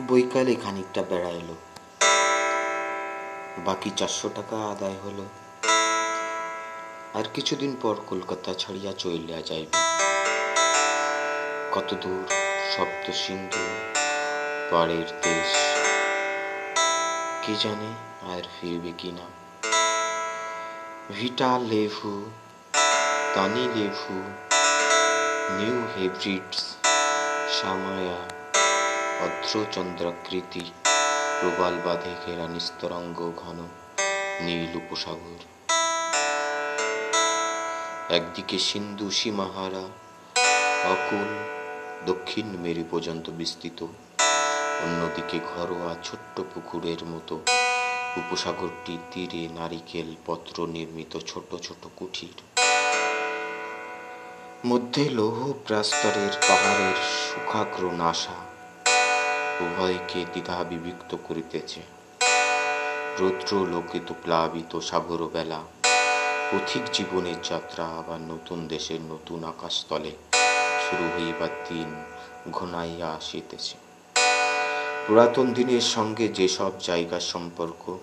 বৈকালে খানিকটা বেড়া এলো বাকি চারশো টাকা আদায় হলো। আর কিছুদিন পর কলকাতা ছাড়িয়া চলিয়া যাইবে। কত দূর সপ্ত সিন্ধু, পাড়ের দেশ। কে জানে আর ফিরবে কিনা ভিটা লেভু, তানি লেভু, নিউ হেব্রিডস সামায়া অদ্রচন্দ্রাকৃতি প্রবাল বাঁধে ঘেরা নিস্তরঙ্গ ঘন নীল উপসাগর। একদিকে সিন্ধু সীমাহারা, অকুল দক্ষিণ মেরু পর্যন্ত বিস্তৃত। অন্যদিকে ঘরোয়া ছোট্ট পুকুরের মতো উপসাগরটি তীরে নারিকেল পত্র নির্মিত ছোট ছোট কুঠির। মধ্যে লৌহ প্রাস্তরের পাহাড়ের সুখাগ্র নাশা। উভয়কে দ্বিধা বিভক্ত করিতেছে। রৌদ্র লোকিত প্লাবিত সাগর বেলা পথিক জীবনের যাত্রা আবার নতুন দেশের নতুন আকাশতলে শুরু হইবার দিন ঘনাইয়া আসিতেছে। পুরাতন দিনের সঙ্গে যেসব জায়গার সম্পর্ক,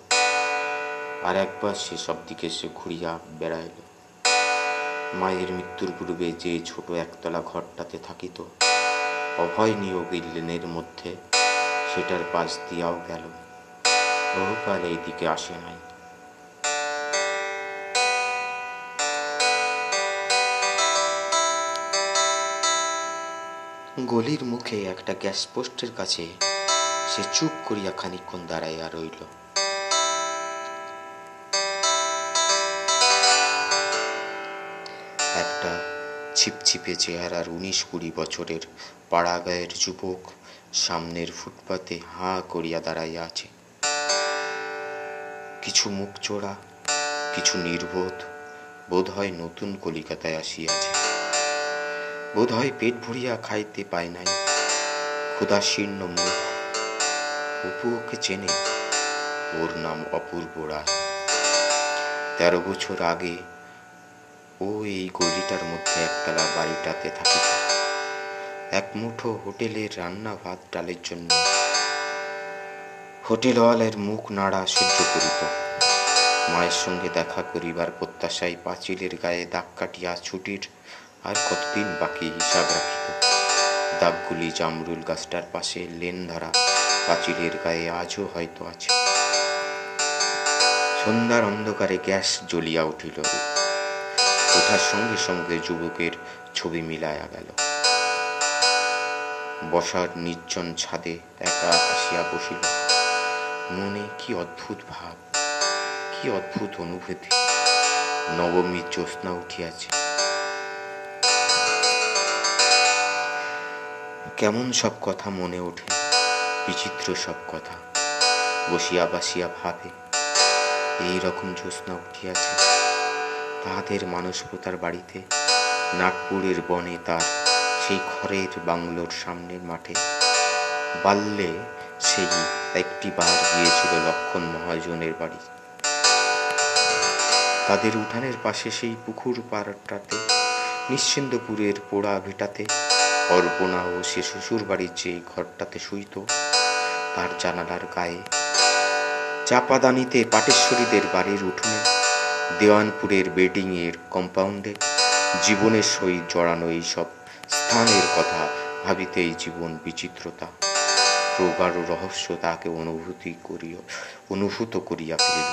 আর একবার সেসব দিকে সে ঘুরিয়া বেড়াইল। মায়ের মৃত্যুর পূর্বে যে ছোট একতলা ঘরটাতে থাকিত, অভয় নিয়োগের লেনের মধ্যে সেটার পাশ দিয়াও গেল। বহুকাল এই দিকে আসে নাই। গলির মুখে একটা গ্যাস পোস্টের কাছে সে চুপ করিয়া খানিক্ষণ দাঁড়াইয়া রইল। একটা ছিপছিপে চেহারার উনিশ কুড়ি বছরের পাড়াগায়ের যুবক সামনের ফুটপাতে হাঁ করিয়া দাঁড়াইয়া আছে। কিছু মুখ চোরা কিছু নির্বোধ বোধ হয় নতুন কলিকাতায় আসিয়াছে। বোধ হয় পেট ভরিয়া খাইতে পায় নাই। ক্ষুধাশীর্ণ মুখ অপু ওকে চেনে ওর নাম অপূর্ব রায় তেরো বছর আগে ও এই গলিটার মধ্যে একতলা বাড়িটাতে থাকিত। এক মুঠো হোটেলের রান্না ভাত ডালের জন্য। হোটেলওয়ালের মুখ নাড়া সহ্য করিত মায়ের সঙ্গে দেখা করিবার প্রত্যাশায় পাঁচিলের গায়ে দাগ কাটিয়া ছুটির আর কতদিন বাকি হিসাব রাখিত দাগগুলি জামরুল গাছটার পাশে লেন ধরা, পাঁচিলের গায়ে আজও হয়তো আছে। সন্ধ্যার অন্ধকারে গ্যাস জ্বলিয়া উঠিল। ওঠার সঙ্গে সঙ্গে যুবকের ছবি মিলায়া গেল। বসার নির্জন ছাদে একা আসিয়া বসিল। মনে কি অদ্ভুত ভাব, কি অদ্ভুত অনুভূতি। নবমীর জ্যোৎস্না উঠিয়াছে। কেমন সব কথা মনে ওঠে, বিচিত্র সব কথা বসিয়া বাসিয়া ভাবে। এই রকম জ্যোৎস্না উঠিয়াছে তাহাদের মানসপতার বাড়িতে, নাগপুরের বনে তার সেই ঘরের বাংলোর সামনের মাঠে। বাল্যে সেই একটি বার গিয়েছিল লক্ষণ মহাজনের বাড়ি। তাদের উঠানের পাশে সেই পুকুর পাড়টাতে, নিশ্চিন্দপুরের পোড়া ভিটাতে, অর্পণা ও সে শ্বশুর বাড়ির যে ঘরটাতে শুইত, তার জানালার গায়ে। চাপাদানিতে পাটেশ্বরীদের বাড়ির উঠোনে, দেওয়ানপুরের বেডিংয়ের কম্পাউন্ডে, জীবনের সহিত জড়ানো এইসব স্থানের কথা ভাবিতেই জীবন বিচিত্রতা। প্রগাঢ় রহস্য তাকে অনুভূতি করিয়া, অনুভূত করিয়া ফেলিল।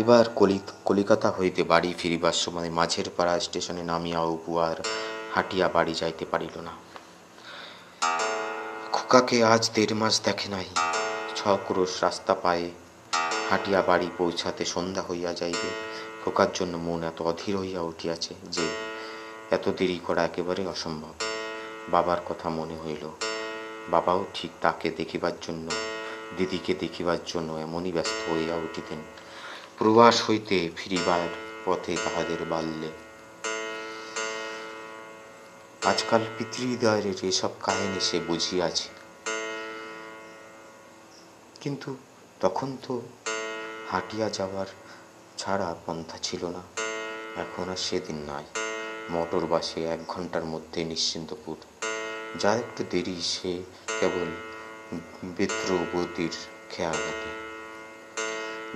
এবার কলি, কলিকাতা হইতে বাড়ি ফিরিবার সময় মাঝের পাড়া স্টেশনে নামিয়া অপু আর হাঁটিয়া বাড়ি যাইতে পারিল না। খোকাকে আজ দেড় মাস দেখে নাই। ছ ক্রোশ রাস্তা পায়ে হাঁটিয়া বাড়ি পৌঁছাতে সন্ধ্যা হইয়া যাইবে। খোকার জন্য মন এত অধীর হইয়া উঠিয়াছে যে এত দেরি করা একেবারে অসম্ভব। বাবার কথা মনে হইল, বাবাও ঠিক তাকে দেখিবার জন্য, দিদিকে দেখিবার জন্য এমনই ব্যস্ত হইয়া উঠিতেন। প্রবাস হইতে ফিরিবার পথে তাহাদের বাল্যে। আজকাল পিতৃহৃদয়ের এসব কাহিনী সে বুঝিয়াছে। কিন্তু তখন তো হাঁটিয়া যাওয়ার ছাড়া পন্থা ছিল না। এখন আর সেদিন নাই। মোটর বাসে এক ঘণ্টার মধ্যে নিশ্চিন্তপুর যার একটু দেরি, সে কেবল বিদ্রোবতীর খেয়াল রাখে।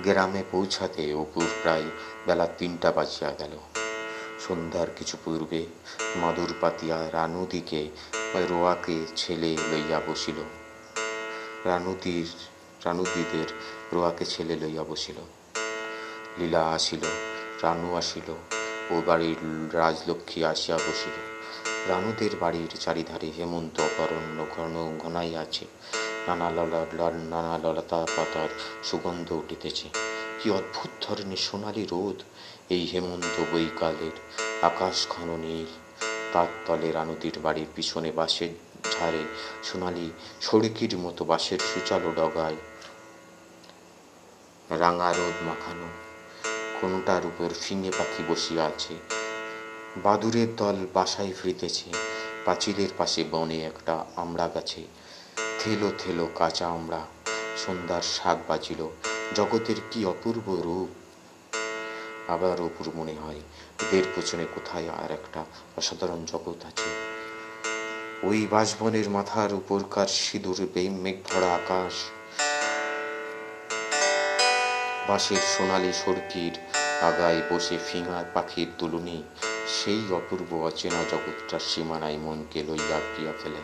গ্রামে পৌঁছাতে অপুর প্রায় বেলা তিনটা বাজিয়া গেল। সন্ধ্যার কিছু পূর্বে মাদুর পাতিয়া রানুদিকে রোয়াকে ছেলে লইয়া বসিল। রানুদির রানুদিদের রোয়াকে ছেলে লইয়া বসিল। লীলা আসিল, রানু আসিল ও বাড়ির রাজলক্ষ্মী আসিয়া বসিল। রানুদের বাড়ির চারিধারে হেমন্ত, অরণ্য ঘন ঘনাই আছে। নানা ললা নানা ললতা পাতার সুগন্ধ উঠিতেছে। কি অদ্ভুত ধরনের সোনালি রোদ এই হেমন্ত বৈকালের। আকাশ ঘন নীল, তার তলে রানুদির বাড়ির পিছনে বাঁশের ঝাড়ে সোনালি সড়কির মতো বাঁশের সুচালো ডগায়। রাঙা রোদ মাখানো কোনটার উপর ফিঙে পাখি বসিয়া আছে। বাদুরের দল বাসায় ফিরিতেছে, পাঁচিলের পাশে বনে একটা আমড়া গাছে। থেলো থেলো কাঁচা আমড়া, সন্ধ্যার শাক বাজিল, জগতের কি অপূর্ব রূপ? আবার অপুর মনে হয় এদের পেছনে কোথায় আর একটা অসাধারণ জগৎ আছে। ওই বাসবনের মাথার উপরকার সিঁদুর মেঘ ধরা আকাশ। বাঁশের সোনালি সড়কির আগায় বসে ফিঙার পাখির তুলনি সেই অপূর্ব অচেনা জগৎটার সীমানায় মনকে লইয়া প্রিয়া ফেলে।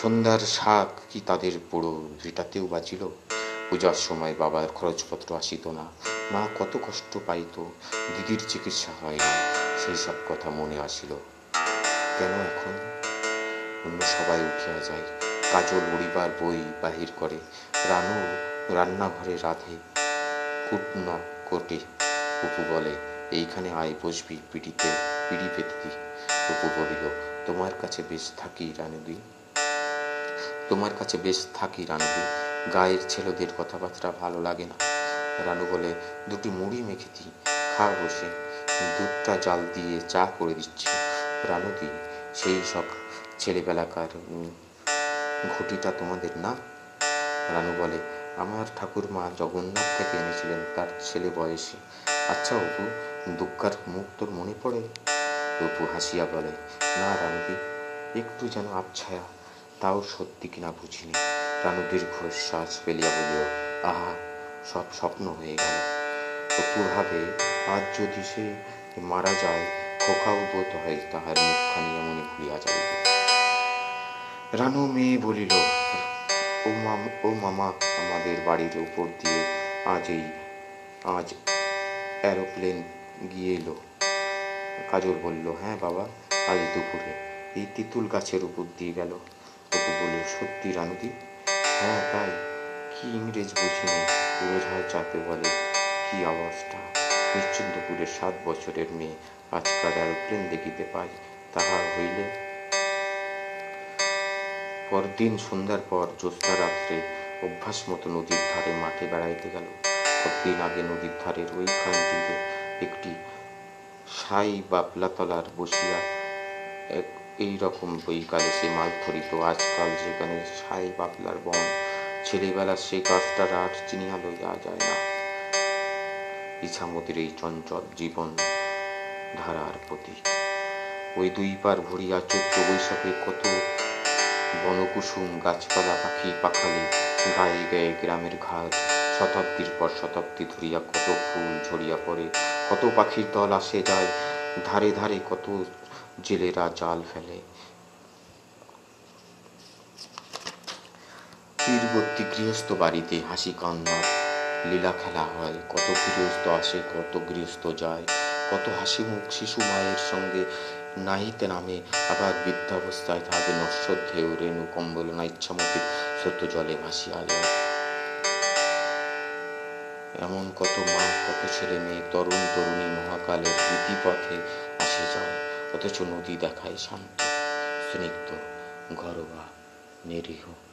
সন্ধ্যার শাক কি তাদের পুরো ভিটাতেও বাঁচিল পূজার সময় বাবার খরচপত্র আসিত না। মা কত কষ্ট পাইত, দিদির চিকিৎসা হয় না, সেই সব কথা মনে আসিল। কেন এখন? অন্য সবাই উঠিয়া যায়, কাজল উড়িবার বই বাহির করে। রানু রান্নাঘরে রাধে, কুটনা কোটে অপু বলে, এইখানে আয়, বসবি পিড়িতে, পিড়ি পেতে অপু বলিল, তোমার কাছে বেশ থাকি রানুদি তোমার কাছে বেশ থাকি রানুদি গায়ের ছেলেদের কথাবার্তা ভালো লাগে না। রানু বলে, দুটি মুড়ি মেখে দিই খা বসে। দুধটা জাল দিয়ে চা করে দিচ্ছি। রানুদি সেই সব ছেলেবেলাকার ঘটিটা তোমাদের না? রানু বলে, আমার ঠাকুরমা জগন্নাথ থেকে এনেছিলেন, তার ছেলে বয়সে। আচ্ছা অপু, দুঃখার মুখ তোর মনে পড়ে? অপু হাসিয়া বলে, না রানুদি, একটু যেন আবছায়া, তাও সত্যি কিনা বুঝিনি। রানু দীর্ঘ শ্বাস ফেলিয়া বলিল, আহা, সব স্বপ্ন হয়ে গেল। অপু ভাবে, আজ যদি সে মারা যায়, খোকাও বোধ হয় তাহার মুখখানি এমনই ভুলিয়া যাইবে। রানু মেয়ে বলিল, ও মামা ও মামা, আমাদের বাড়ির উপর দিয়ে আজ এই, আজ অ্যারোপ্লেন গিয়ে এলো। কাজল বলল হ্যাঁ বাবা, আজ দুপুরে এই তিতুল গাছের উপর দিয়ে গেল। অপু বলল, সত্যি রানুদি? হ্যাঁ তাই। কি ইংরেজ বুঝিনি উড়োঝাড় চাপে বলে, কি অবস্থা। নিশ্চিন্তপুরের সাত বছরের মেয়ে আজকাল অ্যারোপ্লেন দেখিতে পাই তাহা হইলে পরদিন সন্ধ্যার পর জ্যোৎস্না রাত্রে অভ্যাস মতো নদীর ধারে মাঠে বেড়াইতে গেল। কতদিন আগে নদীর ধারের ওইখানটিতে একটি সাই বা প্লাতলার বসিয়া এক এই রকম বৈকালে সে মাল ধরিত। আজকাল যেখানে সাই বাপলার বন, ছেলেবেলা সে গাছটার আর চিনিয়া লইয়া যায় না। ইছামতির এই চঞ্চল জীবন ধারার প্রতীক। ওই দুই পার ভরিয়া চৈত্র বৈশাখে কত বনকুসুম, গাছপালা, পাখি, পাখালি, গায়ে গায়ে গ্রামের ঘাট, শতাব্দীর পর শতাব্দী ধরিয়া কত ফুল ঝরিয়া পড়ে, কত পাখির দল আসে যায়, ধারে ধারে কত জেলেরা জাল ফেলে। তীরবর্তী গৃহস্থ বাড়িতে হাসি কান্না, লীলা খেলা হয়, কত গৃহস্থ আসে, কত গৃহস্থ যায়, কত হাসি মুখ শিশু মায়ের সঙ্গে নাহিতে নামে আবার বৃদ্ধাবস্থায় তাহাদের নশ্বর ঢেউ, রেণু, কম্বল না ইচ্ছামতির সত্য জলে ভাসিয়া যায়। এমন কত মা, কত ছেলে মেয়ে তরুণ তরুণী মহাকালের রীতিপথে আসে যায়, অথচ নদী দেখায় শান্ত, স্নিগ্ধ ঘরোয়া নিরীহ।